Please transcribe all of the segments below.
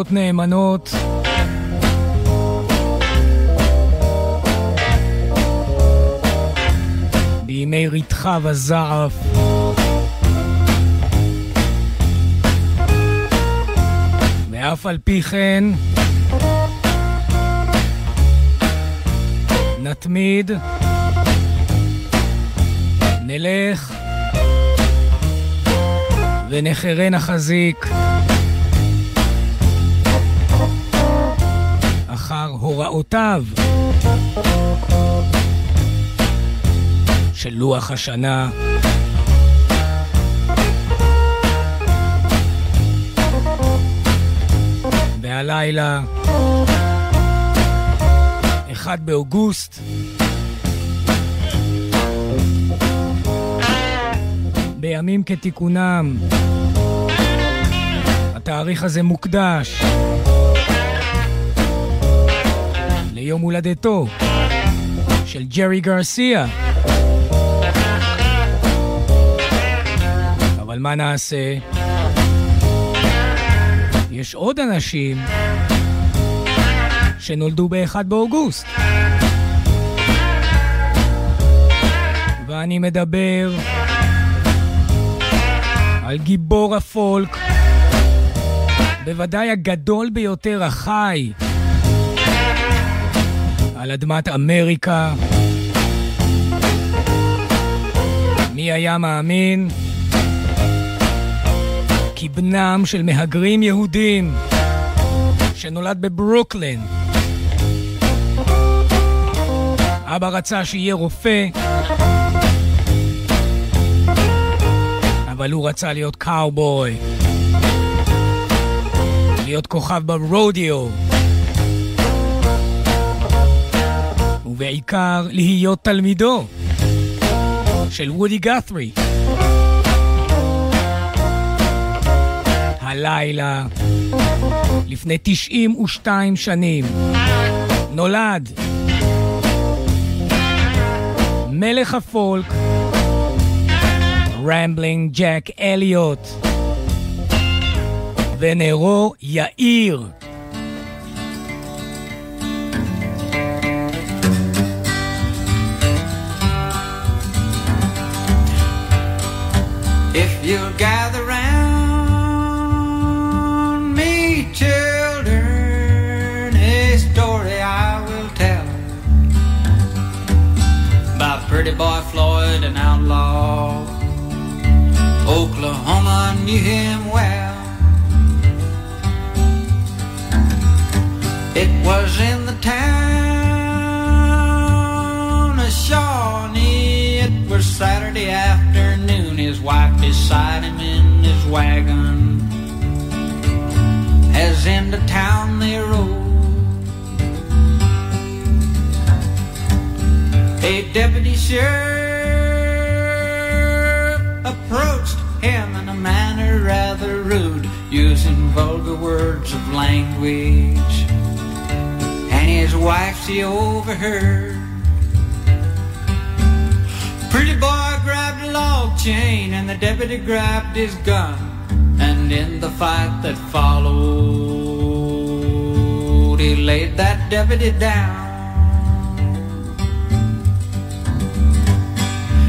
ברכות נאמנות. בימי ריתחה וזעף. ואף על פי כן, נתמיד, נלך ונחרן החזיק הוראותיו של לוח השנה. והלילה, אחד באוגוסט, בימים כתיקונם, התאריך הזה מוקדש ליום הולדתו של ג'רי גרסיה. אבל מה נעשה? יש עוד אנשים שנולדו ב-1 באוגוסט. ואני מדבר על גיבור הפולק, בוודאי הגדול ביותר החי על אדמת אמריקה. מי היה מאמין? כי בנם של מהגרים יהודים שנולד בברוקלין. אבא רצה שיהיה רופא, אבל הוא רצה להיות קאובוי, להיות כוכב ברודיו, ובעיקר להיות תלמידו של וודי גת'רי. הלילה, לפני 92 שנים, נולד מלך הפולק, רמבלינג ג'ק אליוט, ונרו יאיר. If you'll gather round me, children, a story I will tell about pretty boy Floyd, an outlaw. Oklahoma knew him well. It was in the town Was Saturday afternoon. His wife beside him in his wagon. As into town they rode. A deputy sheriff approached him in a manner rather rude, using vulgar words of language. And his wife, she overheard. Pretty boy grabbed a log chain, and the deputy grabbed his gun. And in the fight that followed, he laid that deputy down.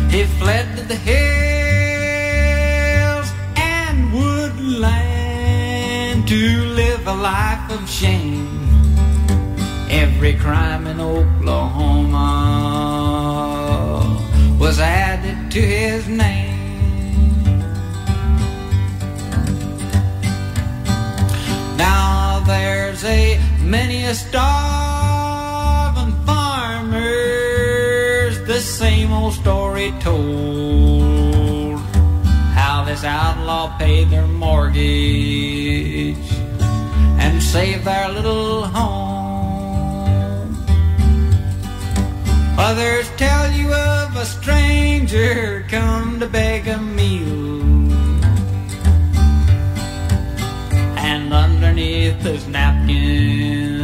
He fled to the hills and woodland to live a life of shame. Every crime in Oklahoma was added to his name. Now there's a many a starving farmers, the same old story told. How this outlaw paid their mortgage and saved their little home. Others tell you of a stranger come to beg a meal. And underneath his napkin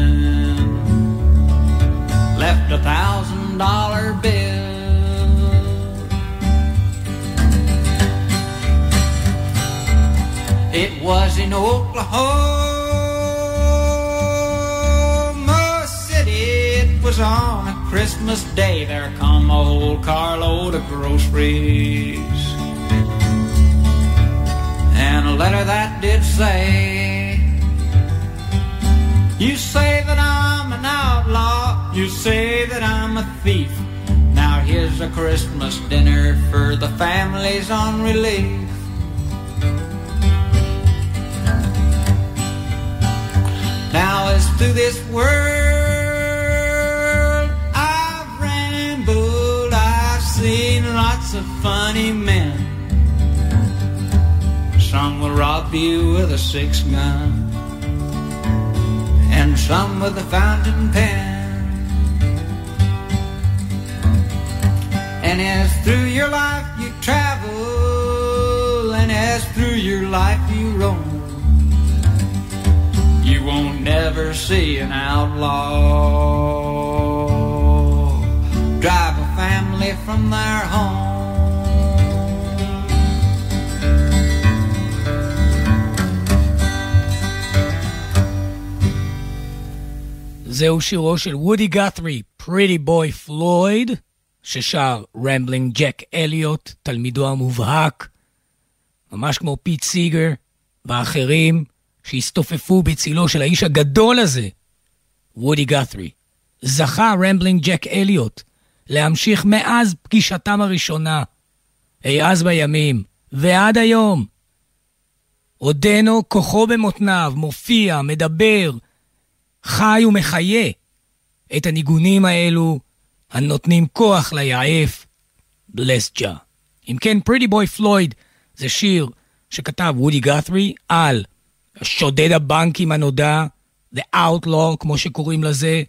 left a thousand dollar bill. It was in Oklahoma on a Christmas day there come a whole carload of groceries. And a letter that did say, You say that I'm an outlaw, you say that I'm a thief. Now here's a Christmas dinner for the families on relief. Now as through this world lots of funny men. Some will rob you with a six gun, and some with a fountain pen. And as through your life you travel, and as through your life you roam, you won't never see an outlaw drive a family from their home. זהו שירו של וודי גת'רי, Pretty Boy Floyd, ששר רמבלינג ג'ק אליוט, תלמידו המובהק, ממש כמו פיט סיגר ואחרים שהסתופפו בצילו של האיש הגדול הזה, וודי גת'רי. זכה רמבלינג ג'ק אליוט להמשיך מאז פגישתם הראשונה, אי אז בימים, ועד היום. עודנו כוחו במותניו, מופיע, מדבר, חי ומחיה את הניגונים האלו הנותנים כוח ליעף, בלס ג'ה. אם כן, פריטי בוי פלויד זה שיר שכתב וודי גת'רי על שודד הבנקים הנודע, The Outlaw, כמו שקוראים לזה,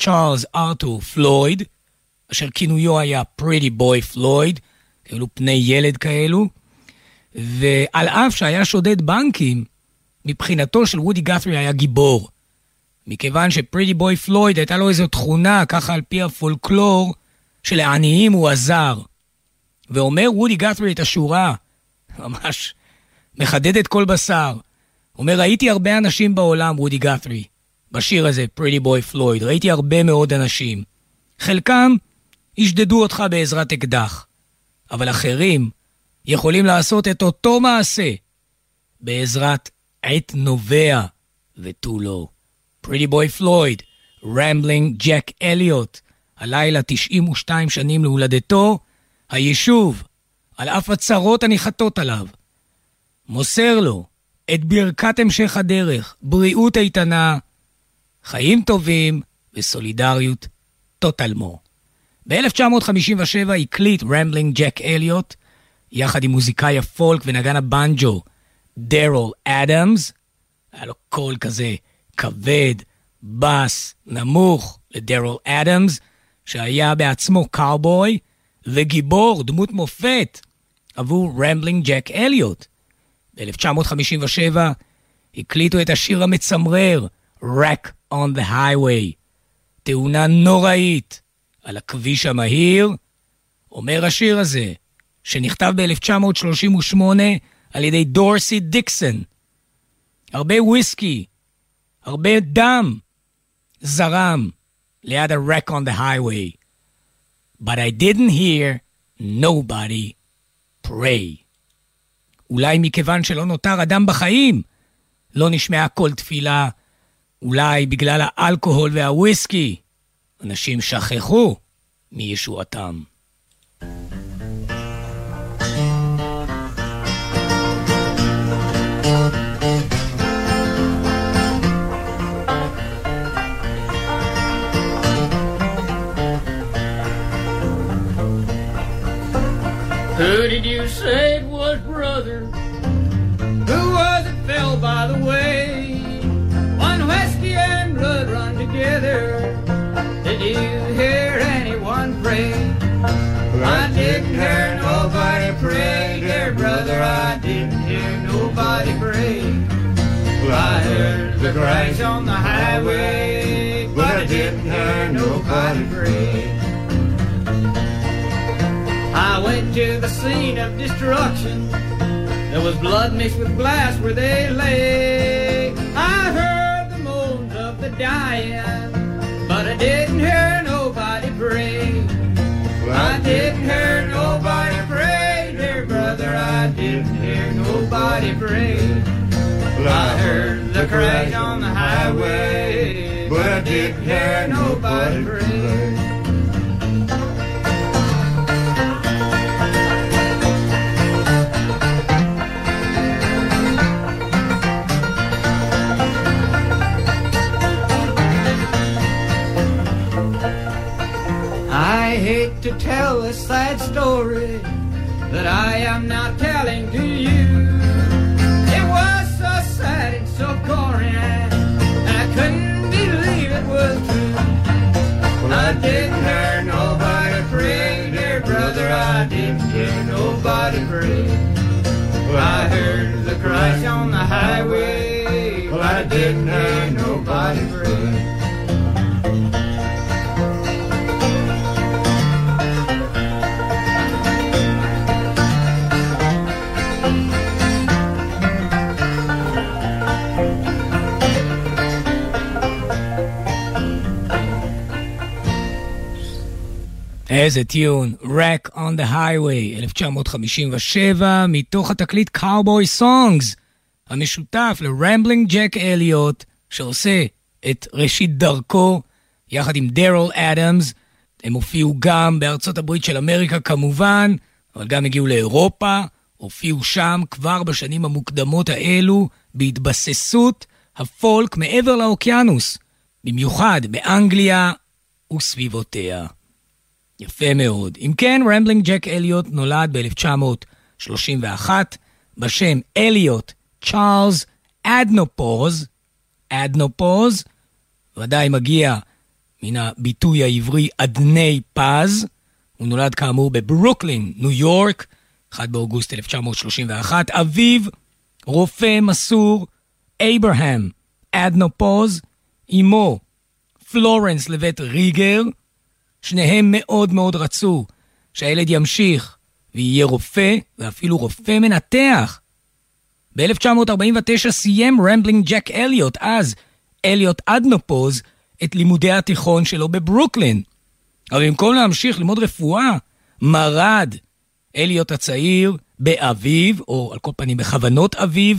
צ'ארלס ארתור פלויד, אשר כינויו היה פריטי בוי פלויד, כאלו פני ילד כאלו, ועל אף שהיה שודד בנקים, מבחינתו של וודי גת'רי היה גיבור. מכיוון שפריטי בוי פלויד הייתה לו איזו תכונה, ככה על פי הפולקלור, שלעניים הוא עזר. ואומר וודי גת'רי את השורה, ממש מחדדת כל בשר. אומר, ראיתי הרבה אנשים בעולם, וודי גת'רי, בשיר הזה, פריטי בוי פלויד, ראיתי הרבה מאוד אנשים. חלקם ישדדו אותך בעזרת אקדח, אבל אחרים יכולים לעשות את אותו מעשה בעזרת עת נובע ותו לא. Pretty Boy Floyd, רמבלינג ג'ק אליוט, הלילה 92 שנים להולדתו, היישוב, על אף הצרות הניחתות עליו, מוסר לו את ברכת המשך הדרך, בריאות איתנה, חיים טובים וסולידריות טוטלמו. ב-1957 הקליט רמבלינג ג'ק אליוט, יחד עם מוזיקאי הפולק ונגן הבנג'ו, דרול אדמס, היה לו קול כזה כבד, בס, נמוך, לדרול אדמס, שהיה בעצמו קאובוי, וגיבור, דמות מופת, עבור רמבלינג ג'ק אליוט. ב-1957 הקליטו את השיר המצמרר, Wreck on the Highway. תאונה נוראית על הכביש המהיר. אומר השיר הזה, שנכתב ב-1938 על ידי דורסי דיקסון. הרבה וויסקי, הרבה דם זרם ליד ה-wreck on the highway. But I didn't hear nobody pray. אולי מכיוון שלא נותר אדם בחיים, לא נשמעה כל תפילה. אולי בגלל האלכוהול והוויסקי, אנשים שכחו מישועתם. Who did you say it was, brother? Who was it fell by the way? One whiskey and blood run together. Did you hear anyone pray? I didn't hear nobody pray, dear brother. I didn't hear nobody pray. I heard the crash on the highway, but I didn't hear nobody pray. I went to the scene of destruction. There was blood mixed with glass where they lay. I heard the moans of the dying, but I didn't hear nobody pray. I didn't hear nobody pray, dear brother. I didn't hear nobody pray. I heard the crash on the highway, but I didn't hear nobody pray. Tell a sad story that I am not telling to you. It was so sad and so gory, and I couldn't believe it was true. I didn't hear nobody pray, dear brother. I didn't hear nobody pray. Well, I heard the crash on the highway, but I didn't hear איזה טיון, Rack on the Highway, 1957, מתוך התקליט Cowboy Songs, המשותף לרמבלינג ג'ק אליוט, שעושה את ראשית דרכו, יחד עם דרול אדמס. הם הופיעו גם בארצות הברית של אמריקה כמובן, אבל גם הגיעו לאירופה, הופיעו שם כבר בשנים המוקדמות האלו, בהתבססות הפולק מעבר לאוקיינוס, במיוחד באנגליה וסביבותיה. יפה מאוד. אם כן, רמבלינג ג'ק אליוט נולד ב-1931 בשם אליוט צ'ארלס אדנופוז, אדנופוז, ודאי מגיע מן הביטוי העברי אדני פז. הוא נולד כאמור בברוקלין, ניו יורק, 1 באוגוסט 1931. אביו, רופא מסור, אברהם אדנופוז, אמו, פלורנס לבית ריגר, שניהם מאוד מאוד רצו שהילד ימשיך ויהיה רופא, ואפילו רופא מנתח. ב-1949 סיים רמבלינג ג'ק אליוט, אז אליוט אדנופוז, את לימודי התיכון שלו בברוקלין. אבל במקום להמשיך ללמוד רפואה, מרד אליוט הצעיר באביו, או על כל פנים בכוונות אביו,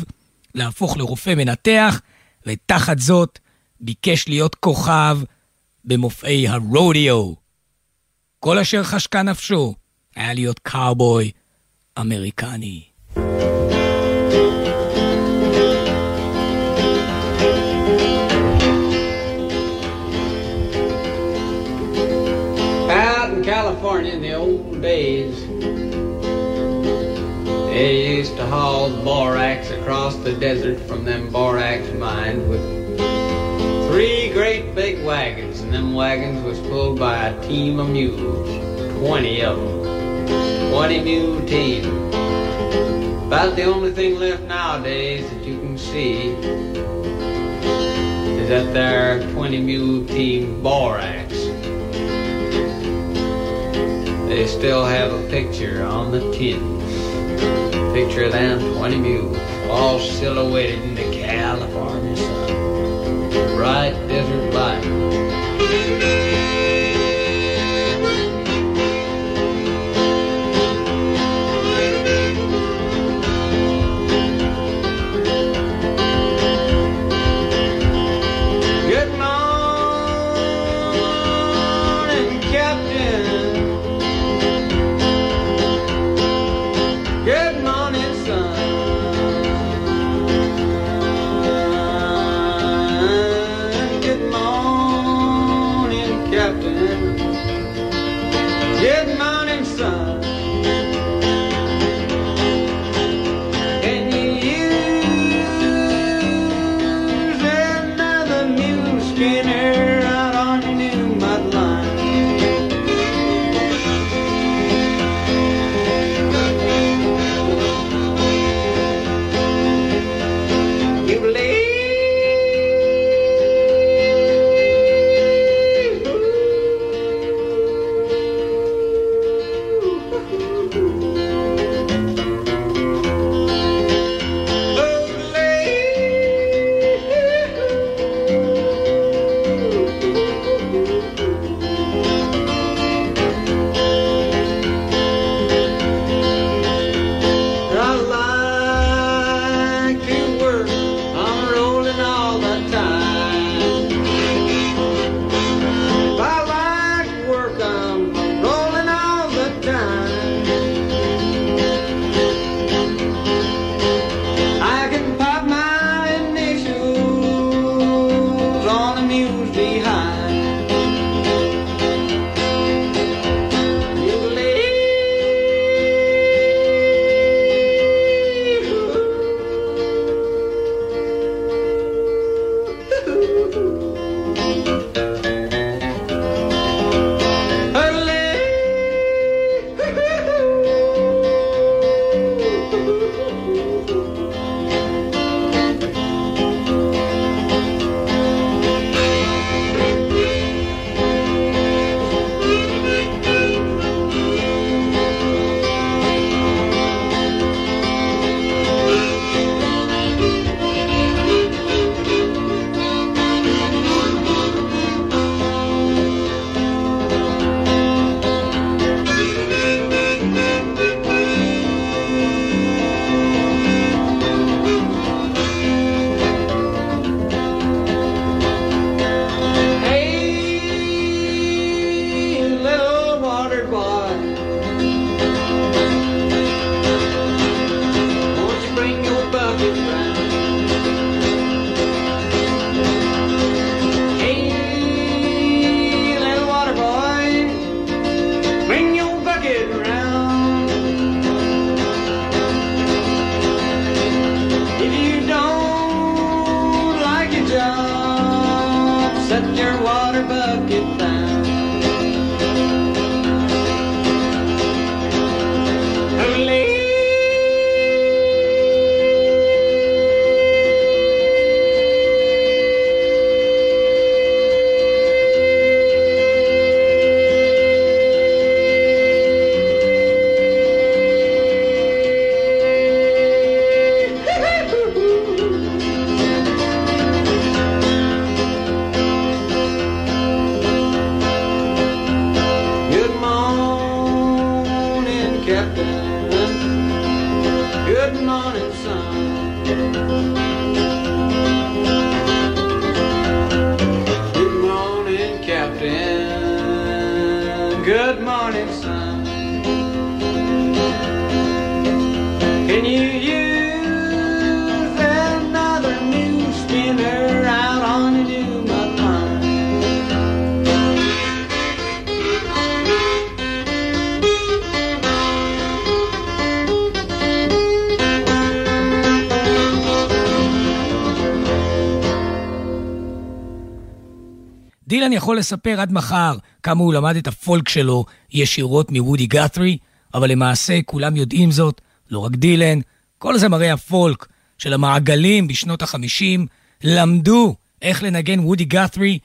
להפוך לרופא מנתח, ותחת זאת ביקש להיות כוכב במופעי הרודיו. כל אשר חשקה נפשו היה להיות קאובוי אמריקני. Out in California in the old days, they used to haul borax across the desert from them borax mines with three great big wagons, and them wagons was pulled by a team of mules, 20 of them. 20 mule team. About the only thing left nowadays that you can see is that there 20 mule team borax. They still have a picture on the tin. Picture of them 20 mules, all silhouetted in the California sun. Bright desert light. Good morning, sun. דילן יכול לספר עד מחר כמה הוא למד את הפולק שלו ישירות מוודי גת'רי, אבל למעשה כולם יודעים זאת, לא רק דילן, כל זמרי הפולק של המעגלים בשנות החמישים למדו איך לנגן וודי גת'רי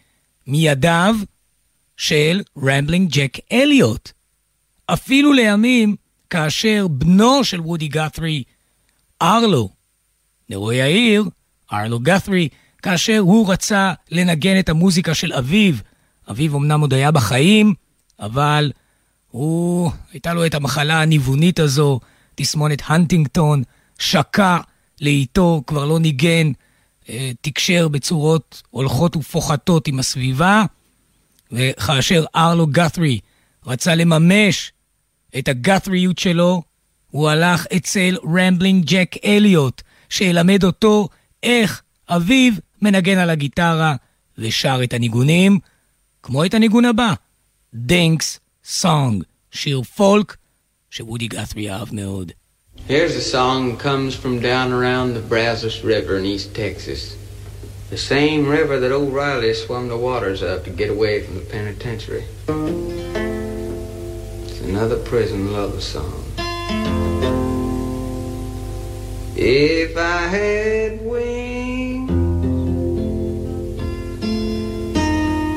מידיו של רמבלינג ג'ק אליוט. אפילו לימים, כאשר בנו של וודי גת'רי, ארלו, נרוי העיר, ארלו גת'רי, כאשר הוא רצה לנגן את המוזיקה של אביו, אביו אמנם עוד היה בחיים, אבל הוא, הייתה לו את המחלה הניוונית הזו, תסמונת הנטינגטון, שקע לאיתו, כבר לא ניגן, אה, תקשר בצורות הולכות ופוחתות עם הסביבה, וכאשר ארלו גת'רי רצה לממש את הגת'ריות שלו, הוא הלך אצל רמבלינג ג'ק אליוט, שילמד אותו איך אביו מנגן על הגיטרה ושר את הניגונים, כמו את הניגון הבא, דנקס סונג, שיר פולק שוודי גת'רי אהב מאוד. Here's a song comes from down around the Brazos River in East Texas. The same river that old Riley swum the waters of to get away from the penitentiary. It's another prison love song. If I had wings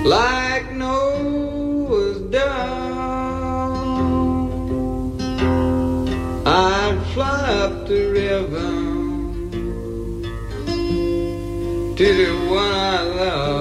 like Noah's dove, I'd fly up the river to the one I love.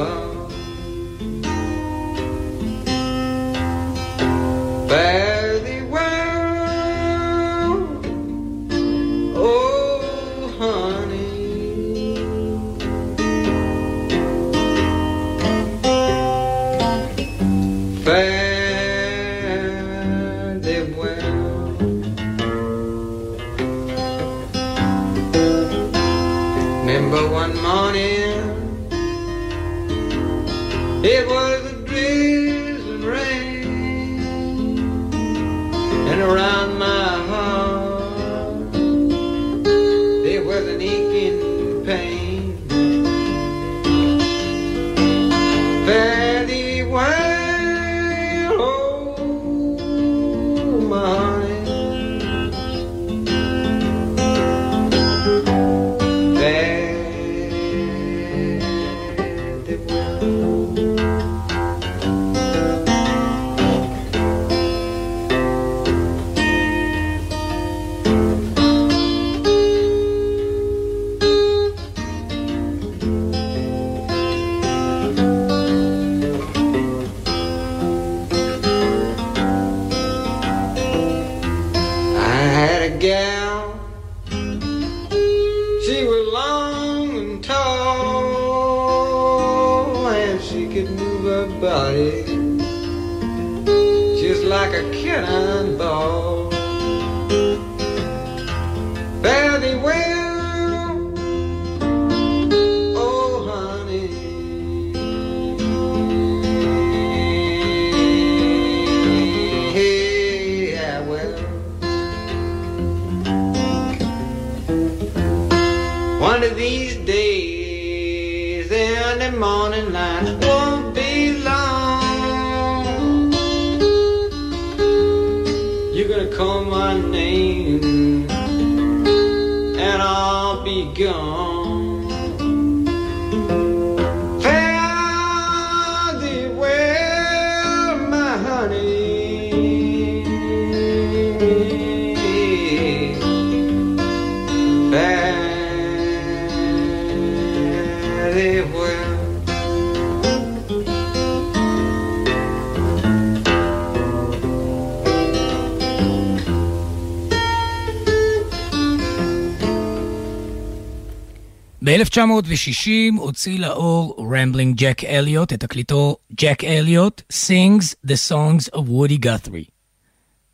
ב-1960 הוציא לאור רמבלינג ג'ק אליוט את תקליטו Jack Elliott Sings the Songs of Woody Guthrie.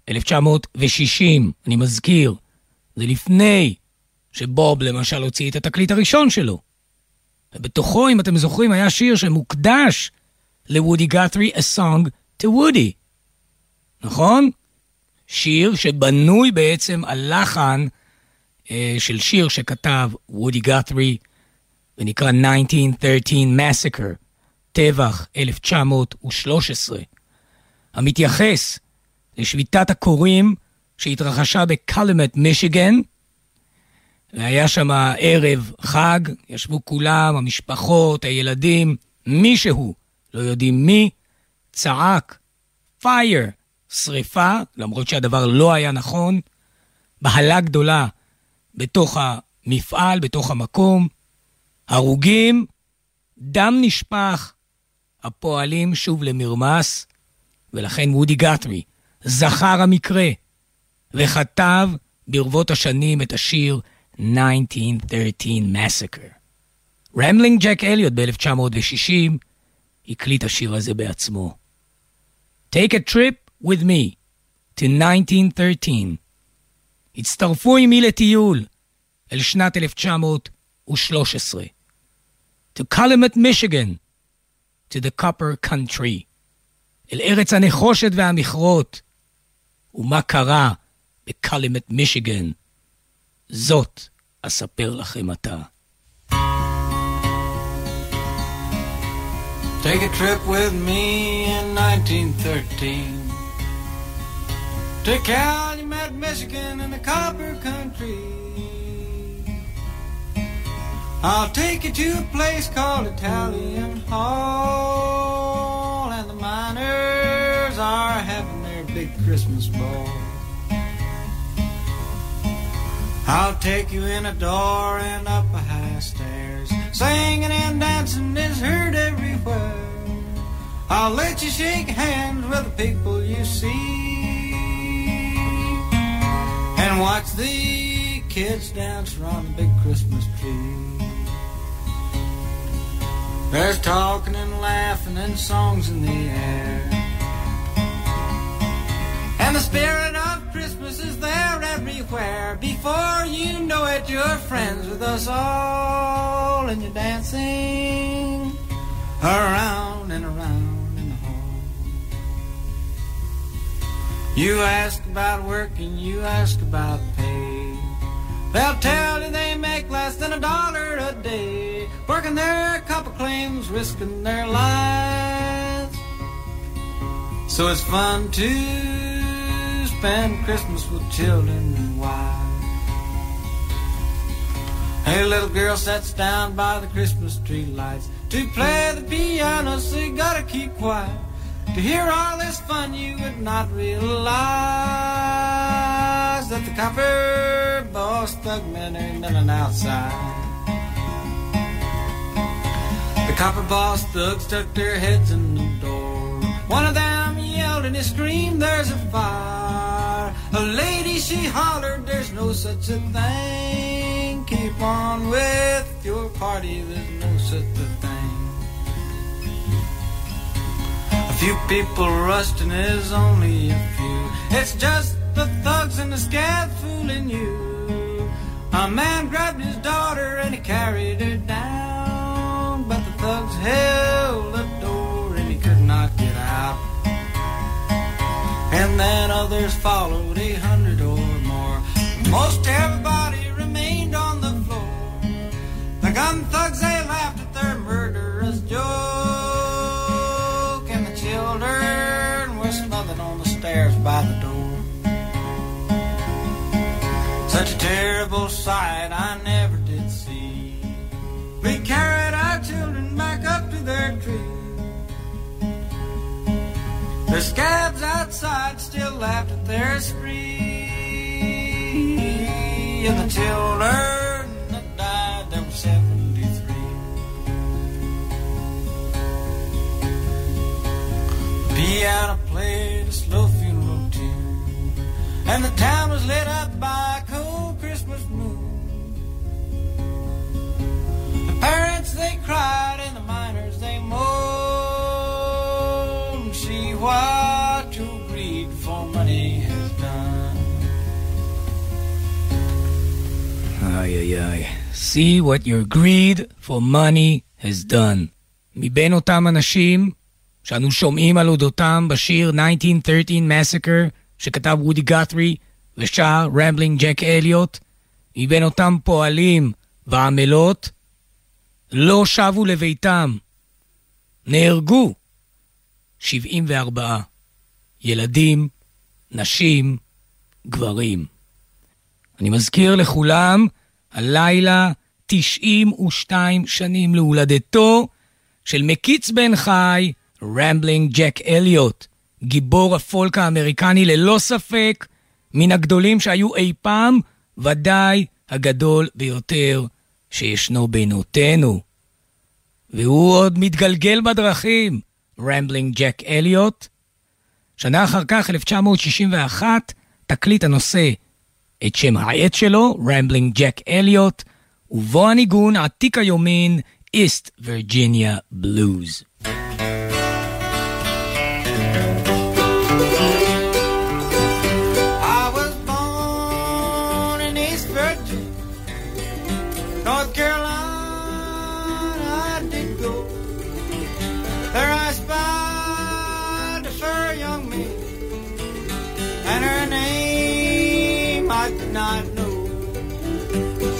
1960, אני מזכיר, זה לפני שבוב למשל הוציא את התקליט הראשון שלו. ובתוכו, אם אתם זוכרים, היה שיר שמוקדש לוודי גת'רי, A Song to Woody. נכון? שיר שבנוי בעצם על לחן אה, של שיר שכתב וודי גת'רי, ונקרא 1913 Massacre, טבח 1913, המתייחס לשביתת הכורים שהתרחשה בקלמט, מישיגן, והיה שם ערב חג, ישבו כולם, המשפחות, הילדים, מישהו, לא יודעים מי, צעק, פייר, שריפה, למרות שהדבר לא היה נכון, בהלה גדולה בתוך המפעל, בתוך המקום, הרוגים, דם נשפך, הפועלים שוב למרמס, ולכן וודי גת'רי זכר המקרה וכתב ברבות השנים את השיר 1913 Massacre. רמלינג ג'ק אליוט ב-1960 הקליט השיר הזה בעצמו. Take a trip with me to 1913. הצטרפו עמי לטיול אל שנת 1913. To Calumet, Michigan, to the copper country. אל ארץ הנחושת והמכרות. ומה קרה בקלימט, מישיגן? זאת אספר לכם עתה. Take a trip with me in 1913 to Calumet, Michigan in the copper country. I'll take you to a place called Italian Hall and the miners are having their big Christmas ball. I'll take you in a door and up a high stairs. Singing and dancing is heard everywhere. I'll let you shake hands with the people you see. And watch the kids dance around the big Christmas tree. There's talking and laughing and songs in the air. And the spirit of Christmas is there everywhere. Before you know it, you're friends with us all, and you're dancing around and around in the hall. You ask about work and you ask about pay. They'll tell you they make less than a dollar a day, working their copper claims, risking their lives. So it's fun to spend Christmas with children and wives. Hey, little girl sits down by the Christmas tree lights to play the piano, so you gotta keep quiet. To hear all this fun, you would not realize that the copper boss thug men are in and outside. Copper boss thugs stuck their heads in the door. One of them yelled and he screamed, There's a fire. A lady, she hollered, There's no such a thing. Keep on with your party, there's no such a thing. A few people rushed and there's only a few. It's just the thugs and the scab fooling you. A man grabbed his daughter and he carried her down, held the door and he could not get out. And then others followed, a hundred or more. Most everybody remained on the floor. The gun thugs, they laughed at their murderous joke. And the children were smothered on the stairs by the door. Such a terrible sight I never did see. We carried The scabs outside still laughed at their spree. And the children that died, there were 73. Piano played a slow funeral tune. And the town was lit up by a cold Christmas moon. The parents, they cried, what your greed for money has done. איי איי איי. See what your greed for money has done. מבין אותם אנשים שאנו שומעים על אודותם בשיר 1913 Massacre שכתב וודי גת'רי ושר רמבלינג ג'ק אליוט, מבין אותם פועלים ועמלות, לא שבו לביתם. נהרגו 74 ילדים, נשים, גברים. אני מזכיר לכולם, הלילה 92 שנים להולדתו של מקיץ בן חי, רמבלינג ג'ק אליוט, גיבור הפולק האמריקני ללא ספק, מן הגדולים שהיו אי פעם, ודאי הגדול ביותר שישנו בינותינו. והוא עוד מתגלגל בדרכים, רמבלינג ג'ק אליוט. שנה אחר כך, 1961, תקליט הנושא את שם העט שלו, רמבלינג ג'ק אליוט, ובו הניגון עתיק היומין, איסט וירג'יניה בלוז. not know.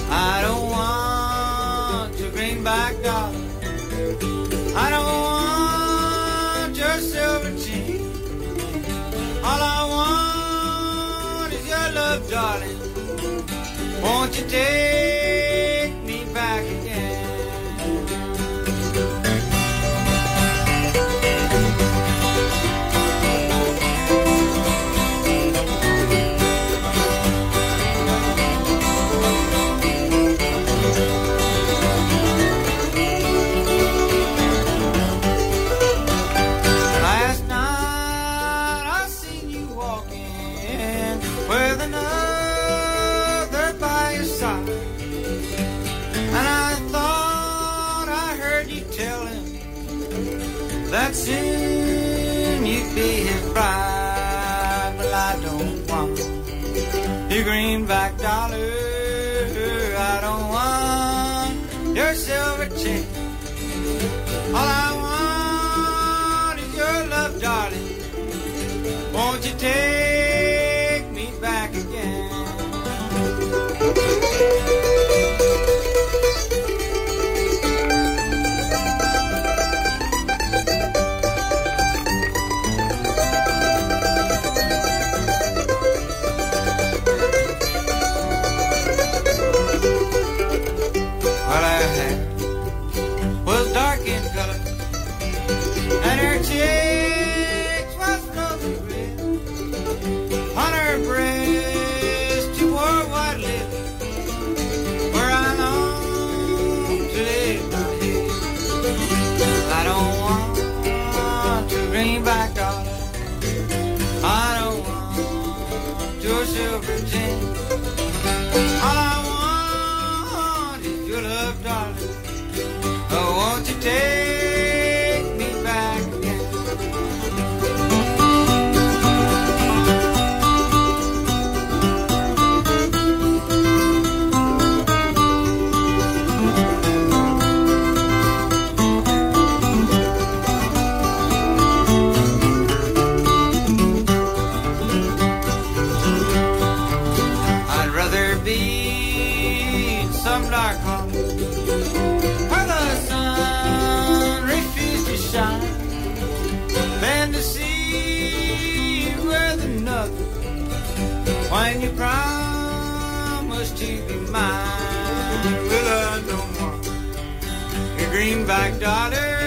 I don't want your greenback dollar. I don't want your silver chain. All I want is your love, darling. Won't you take? Soon you'd be his bride. Well, I don't want your greenback dollar. I don't want your silver chain. All I want is your love, darling. Won't you take you promised to be mine. Well, I don't want your greenback daughter.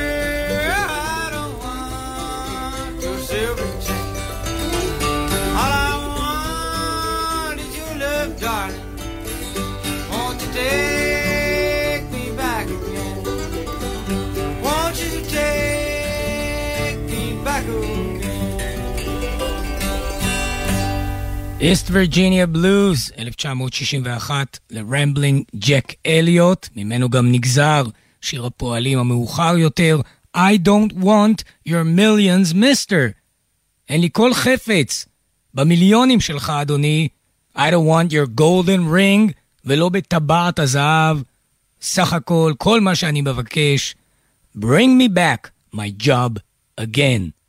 איסט וירג'יניה בלוז, 1961, לרמבלינג ג'ק אליוט, ממנו גם נגזר שיר הפועלים המאוחר יותר, I don't want your millions, mister. אין לי כל חפץ במיליונים שלך, אדוני. I don't want your golden ring, ולא בטבעת הזהב. סך הכל, כל מה שאני מבקש, bring me back my job again.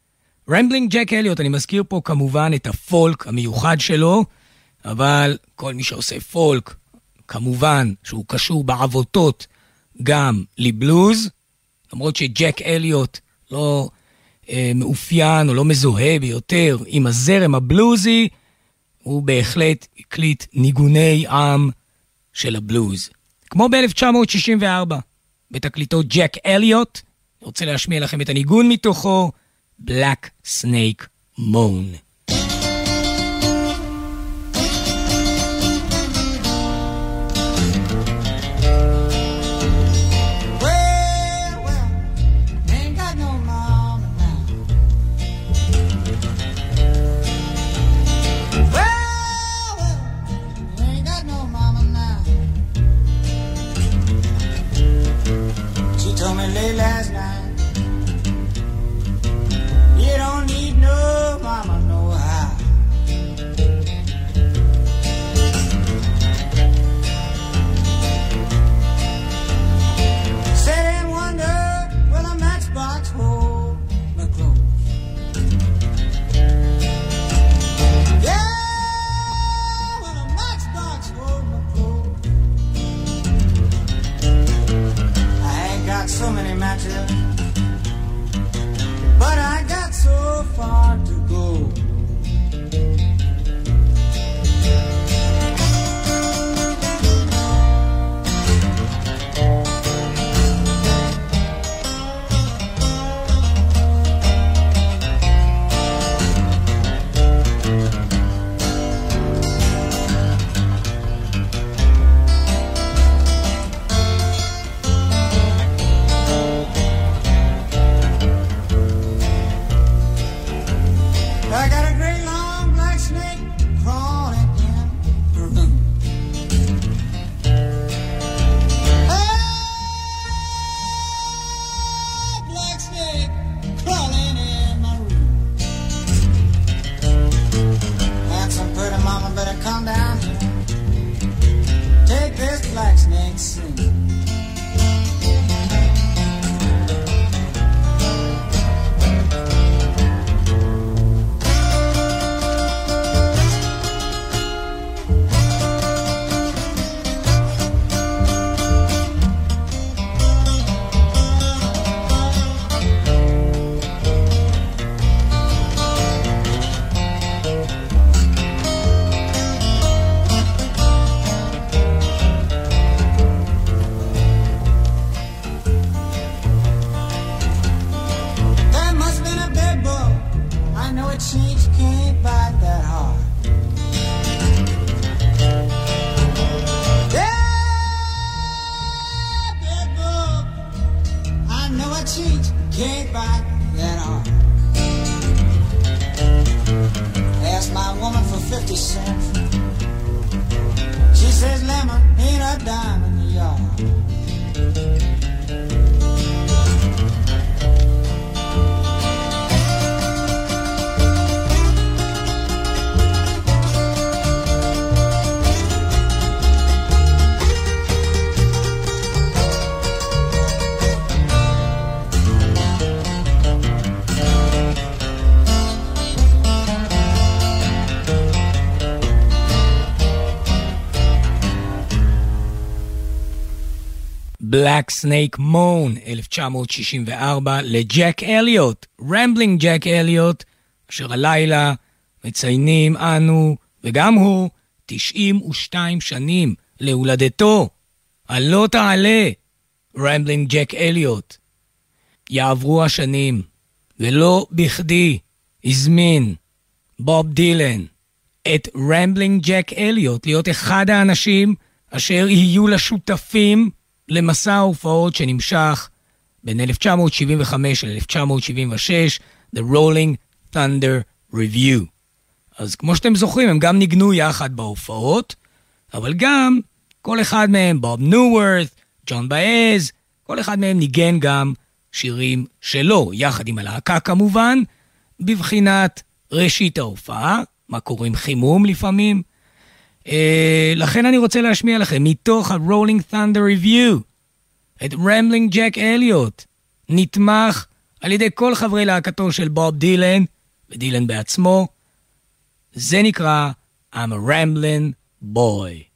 רמבלינג ג'ק אליוט, אני מזכיר פה כמובן את הפולק המיוחד שלו, אבל כל מי שעושה פולק, כמובן שהוא קשור בעבותות גם לבלוז, למרות שג'ק אליוט לא אה, מאופיין או לא מזוהה ביותר עם הזרם הבלוזי, הוא בהחלט הקליט ניגוני עם של הבלוז. כמו ב-1964, בתקליטו ג'ק אליוט, אני רוצה להשמיע לכם את הניגון מתוכו, Black Snake Moan. Black Snake Moan, 1964, לג'ק אליוט, רמבלינג ג'ק אליוט, אשר הלילה מציינים אנו, וגם הוא, 92 שנים להולדתו. הלא תעלה, רמבלינג ג'ק אליוט. יעברו השנים, ולא בכדי הזמין בוב דילן את רמבלינג ג'ק אליוט להיות אחד האנשים אשר יהיו לשותפים למסע ההופעות שנמשך בין 1975 ל-1976, The Rolling Thunder Review. אז כמו שאתם זוכרים, הם גם ניגנו יחד בהופעות, אבל גם כל אחד מהם, בוב ניוורת, ג'ון באז, כל אחד מהם ניגן גם שירים שלו, יחד עם הלהקה כמובן, בבחינת ראשית ההופעה, מה קוראים חימום לפעמים, לכן אני רוצה להשמיע לכם מתוך ה-Rolling Thunder Review את רמבלינג ג'ק אליוט, נתמך על ידי כל חברי להקתו של בוב דילן ודילן בעצמו. זה נקרא I'm a Ramblin' Boy.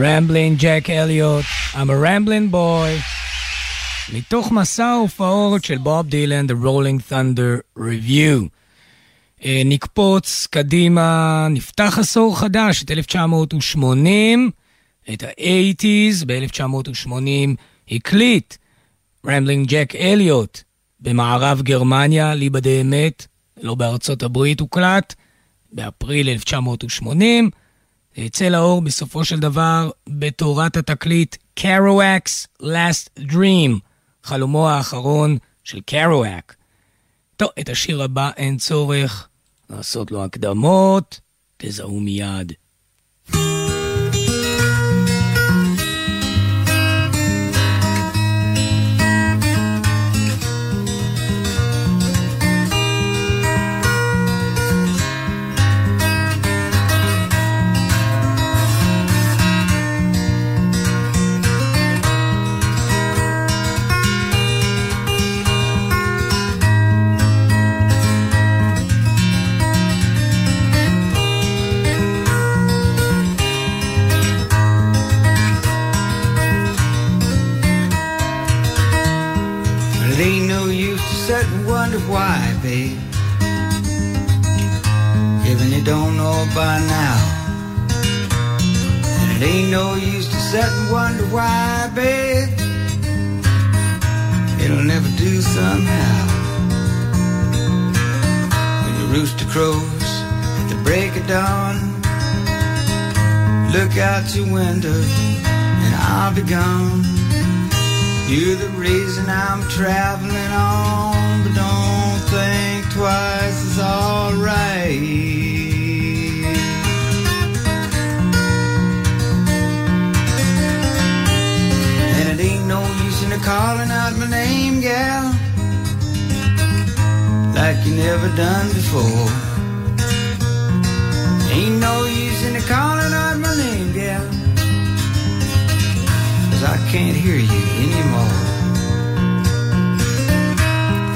רמבלין ג'ק אליוט, I'm a rambling boy. מתוך מסע ההופעות של בוב דילן, The Rolling Thunder Revue. אה, נקפוץ קדימה, נפתח עשור חדש, את 1980, את ה-80's, ב-1980 הקליט רמבלינג ג'ק אליוט במערב גרמניה, אליבא דאמת, לא בארצות הברית הוקלט, באפריל 1980. זה יצא לאור בסופו של דבר בתורת התקליט קרואקס Last Dream, חלומו האחרון של קרואק. טוב, את השיר הבא אין צורך לעשות לו הקדמות, תזהו מיד. By now. And it ain't no use to sit and wonder why, babe. It'll never do somehow. When the rooster crows at the break of dawn, look out your window and I'll be gone. You're the reason I'm traveling on, but don't think twice, it's alright. In calling out my name, gal, like you never done before. Ain't no use in the calling out my name, gal. Cause I can't hear you anymore.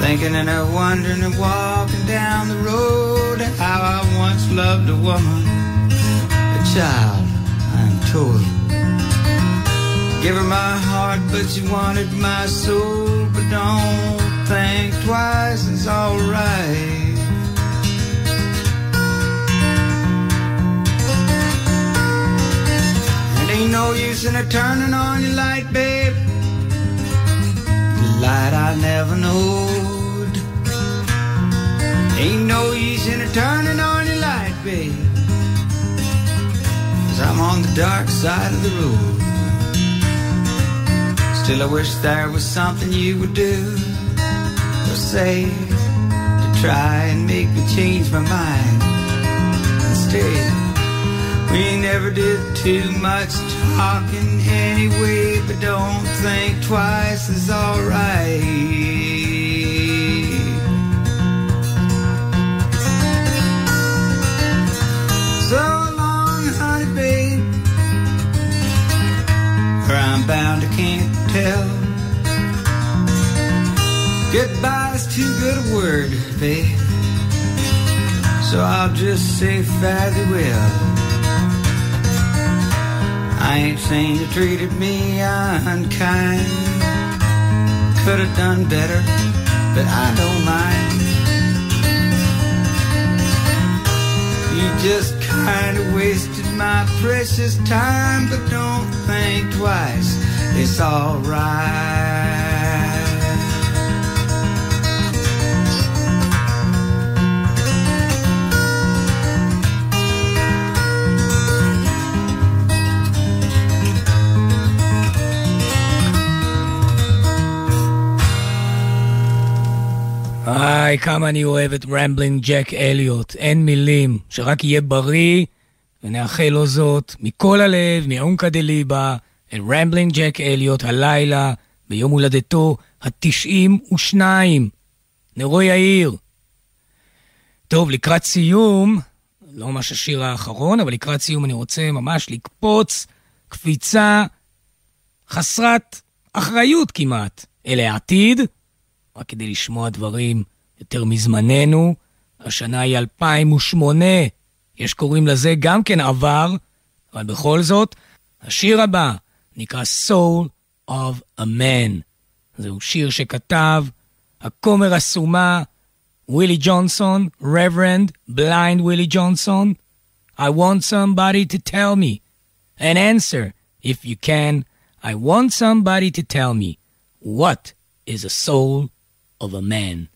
Thinking and I'm wondering and walking down the road and how I once loved a woman, a child, I'm told. Give her my heart, but she wanted my soul. But don't think twice, it's alright. Ain't no use in a turning on your light, babe. The light I never knowed. Ain't no use in a turning on your light, babe. Cause I'm on the dark side of the road. Still, I wish there was something you would do or say to try and make me change my mind. Instead, we never did too much talking anyway, but don't think twice is alright. So long, honey, babe, where I'm bound, can't tell. Goodbye is too good a word, babe. So I'll just say fare thee well. I ain't saying you treated me unkind. Could have done better, but I don't mind. You just kinda wasted my precious time, but don't think twice. It's alright. היי, כמה אני אוהב את רמבלינג ג'ק אליוט. אין מילים. שרק יהיה בריא, ונאחל לו זאת מכל הלב, מעומקא דליבא, רמבלינג ג'ק אליוט הלילה, ביום הולדתו ה-92. נרו יאיר. טוב, לקראת סיום, לא ממש השיר האחרון, אבל לקראת סיום אני רוצה ממש לקפוץ קפיצה חסרת אחריות כמעט אל העתיד. רק כדי לשמוע דברים יותר מזמננו. השנה היא 2008, יש קוראים לזה גם כן עבר, אבל בכל זאת, השיר הבא נקרא Soul of a Man. זהו שיר שכתב הכומר הסומה, ווילי ג'ונסון, Reverend Blind Willie Johnson. I want somebody to tell me an answer, if you can. I want somebody to tell me what is a soul of a man.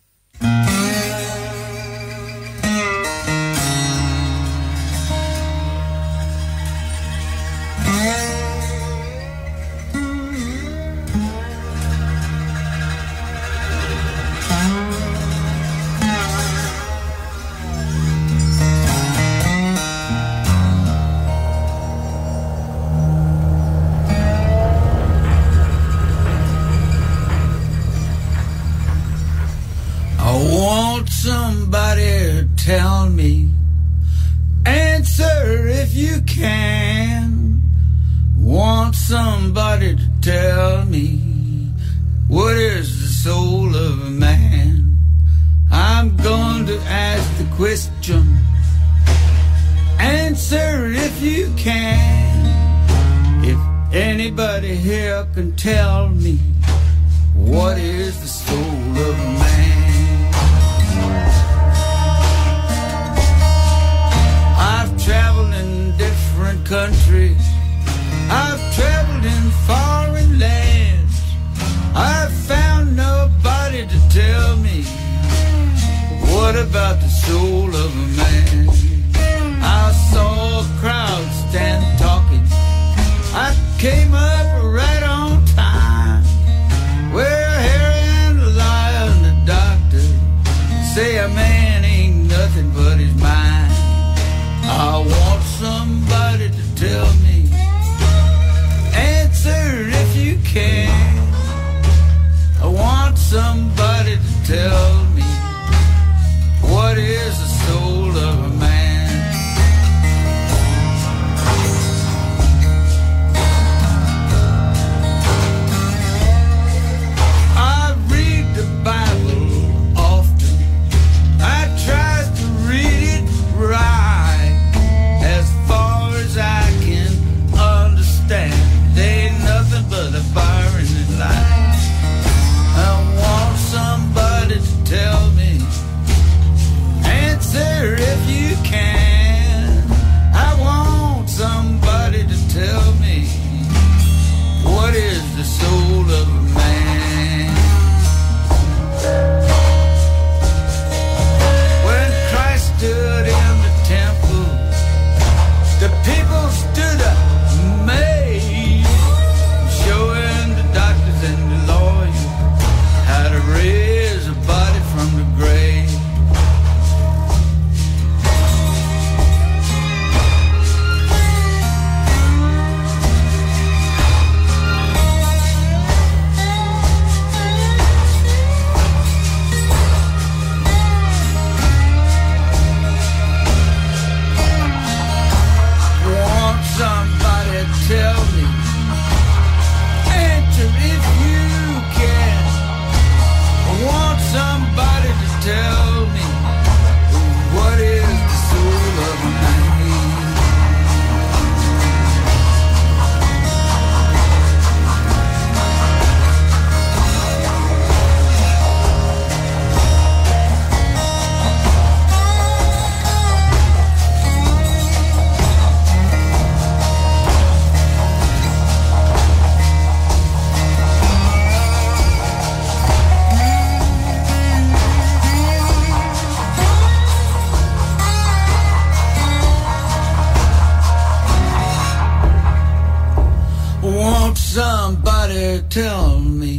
Somebody tell me.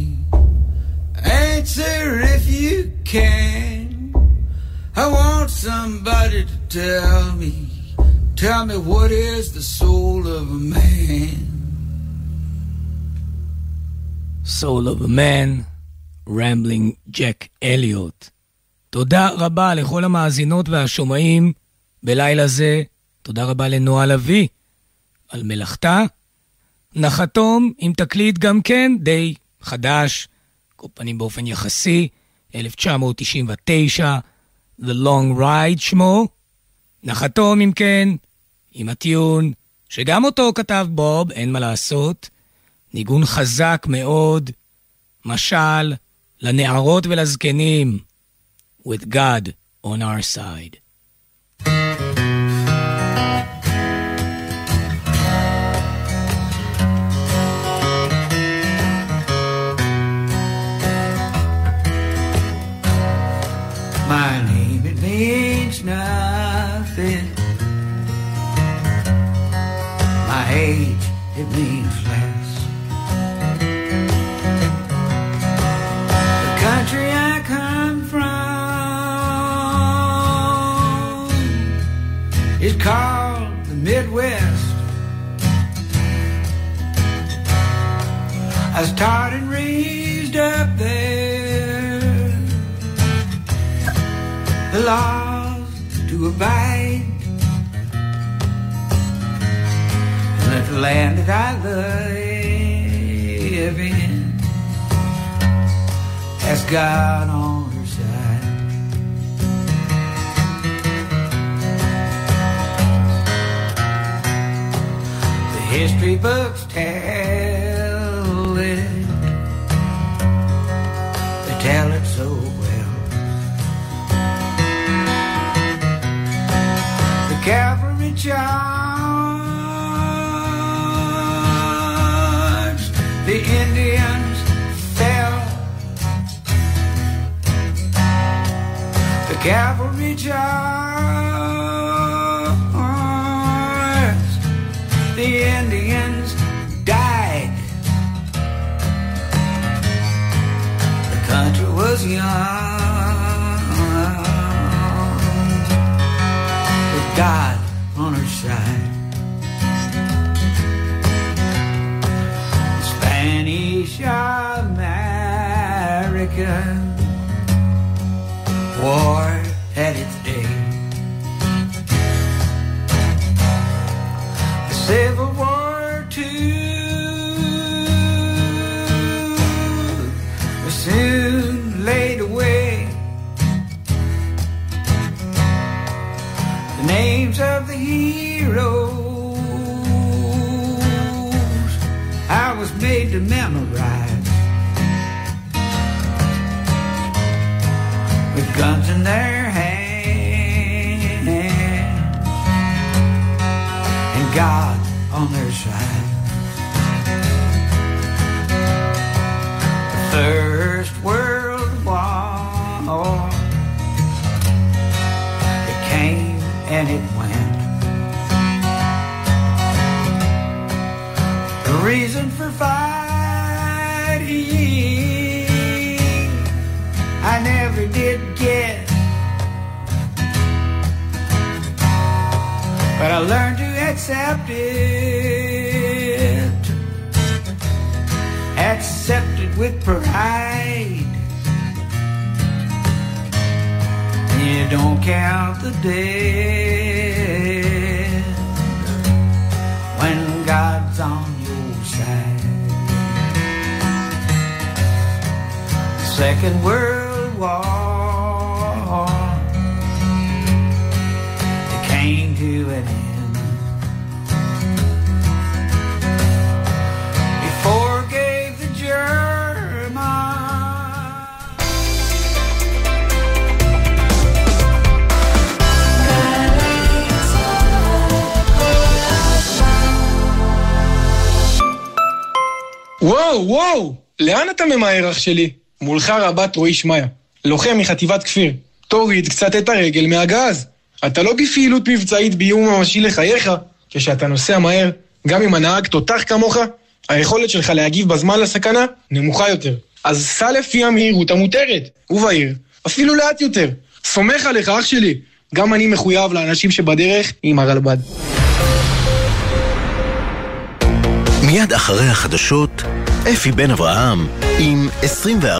Answer if you can. I want somebody to tell me. Tell me what is the soul of a man. Soul of a Man, רמבלינג ג'ק אליוט. תודה רבה לכל המאזינות והשומעים בלילה זה. תודה רבה לנועה לביא על מלאכתה. נחתום עם תקליט גם כן די חדש, כל פנים באופן יחסי, 1999, The Long Ride שמו. נחתום אם כן עם הטיון שגם אותו כתב בוב, אין מה לעשות, ניגון חזק מאוד, משל לנערות ולזקנים, with God on our side. My name, it means nothing. My age, it means less. The country I come from is called the Midwest. I and raised up there. The laws to abide. And that the land that I live in has God on her side. The history books tell charged, the Indians fell. The cavalry charged, the Indians died. The country was young God and it went. The reason for fighting I never did get. But I learned to accept it. Accept it with pride. You don't count the dead Second World War it came to an end. It forgave the Germans. וואו, וואו! לאן אתה ממהר, אח שלי? מולך רבת רועי שמעיה, לוחם מחטיבת כפיר. תוריד קצת את הרגל מהגז. אתה לא בפעילות מבצעית באיום ממשי לחייך. כשאתה נוסע מהר, גם אם הנהג תותח כמוך, היכולת שלך להגיב בזמן לסכנה נמוכה יותר. אז סע לפי המהירות המותרת, ובעיר, אפילו לאט יותר. סומך עליך, אח שלי. גם אני מחויב לאנשים שבדרך עם הרלב"ד. מיד אחרי החדשות, אפי בן אברהם עם 24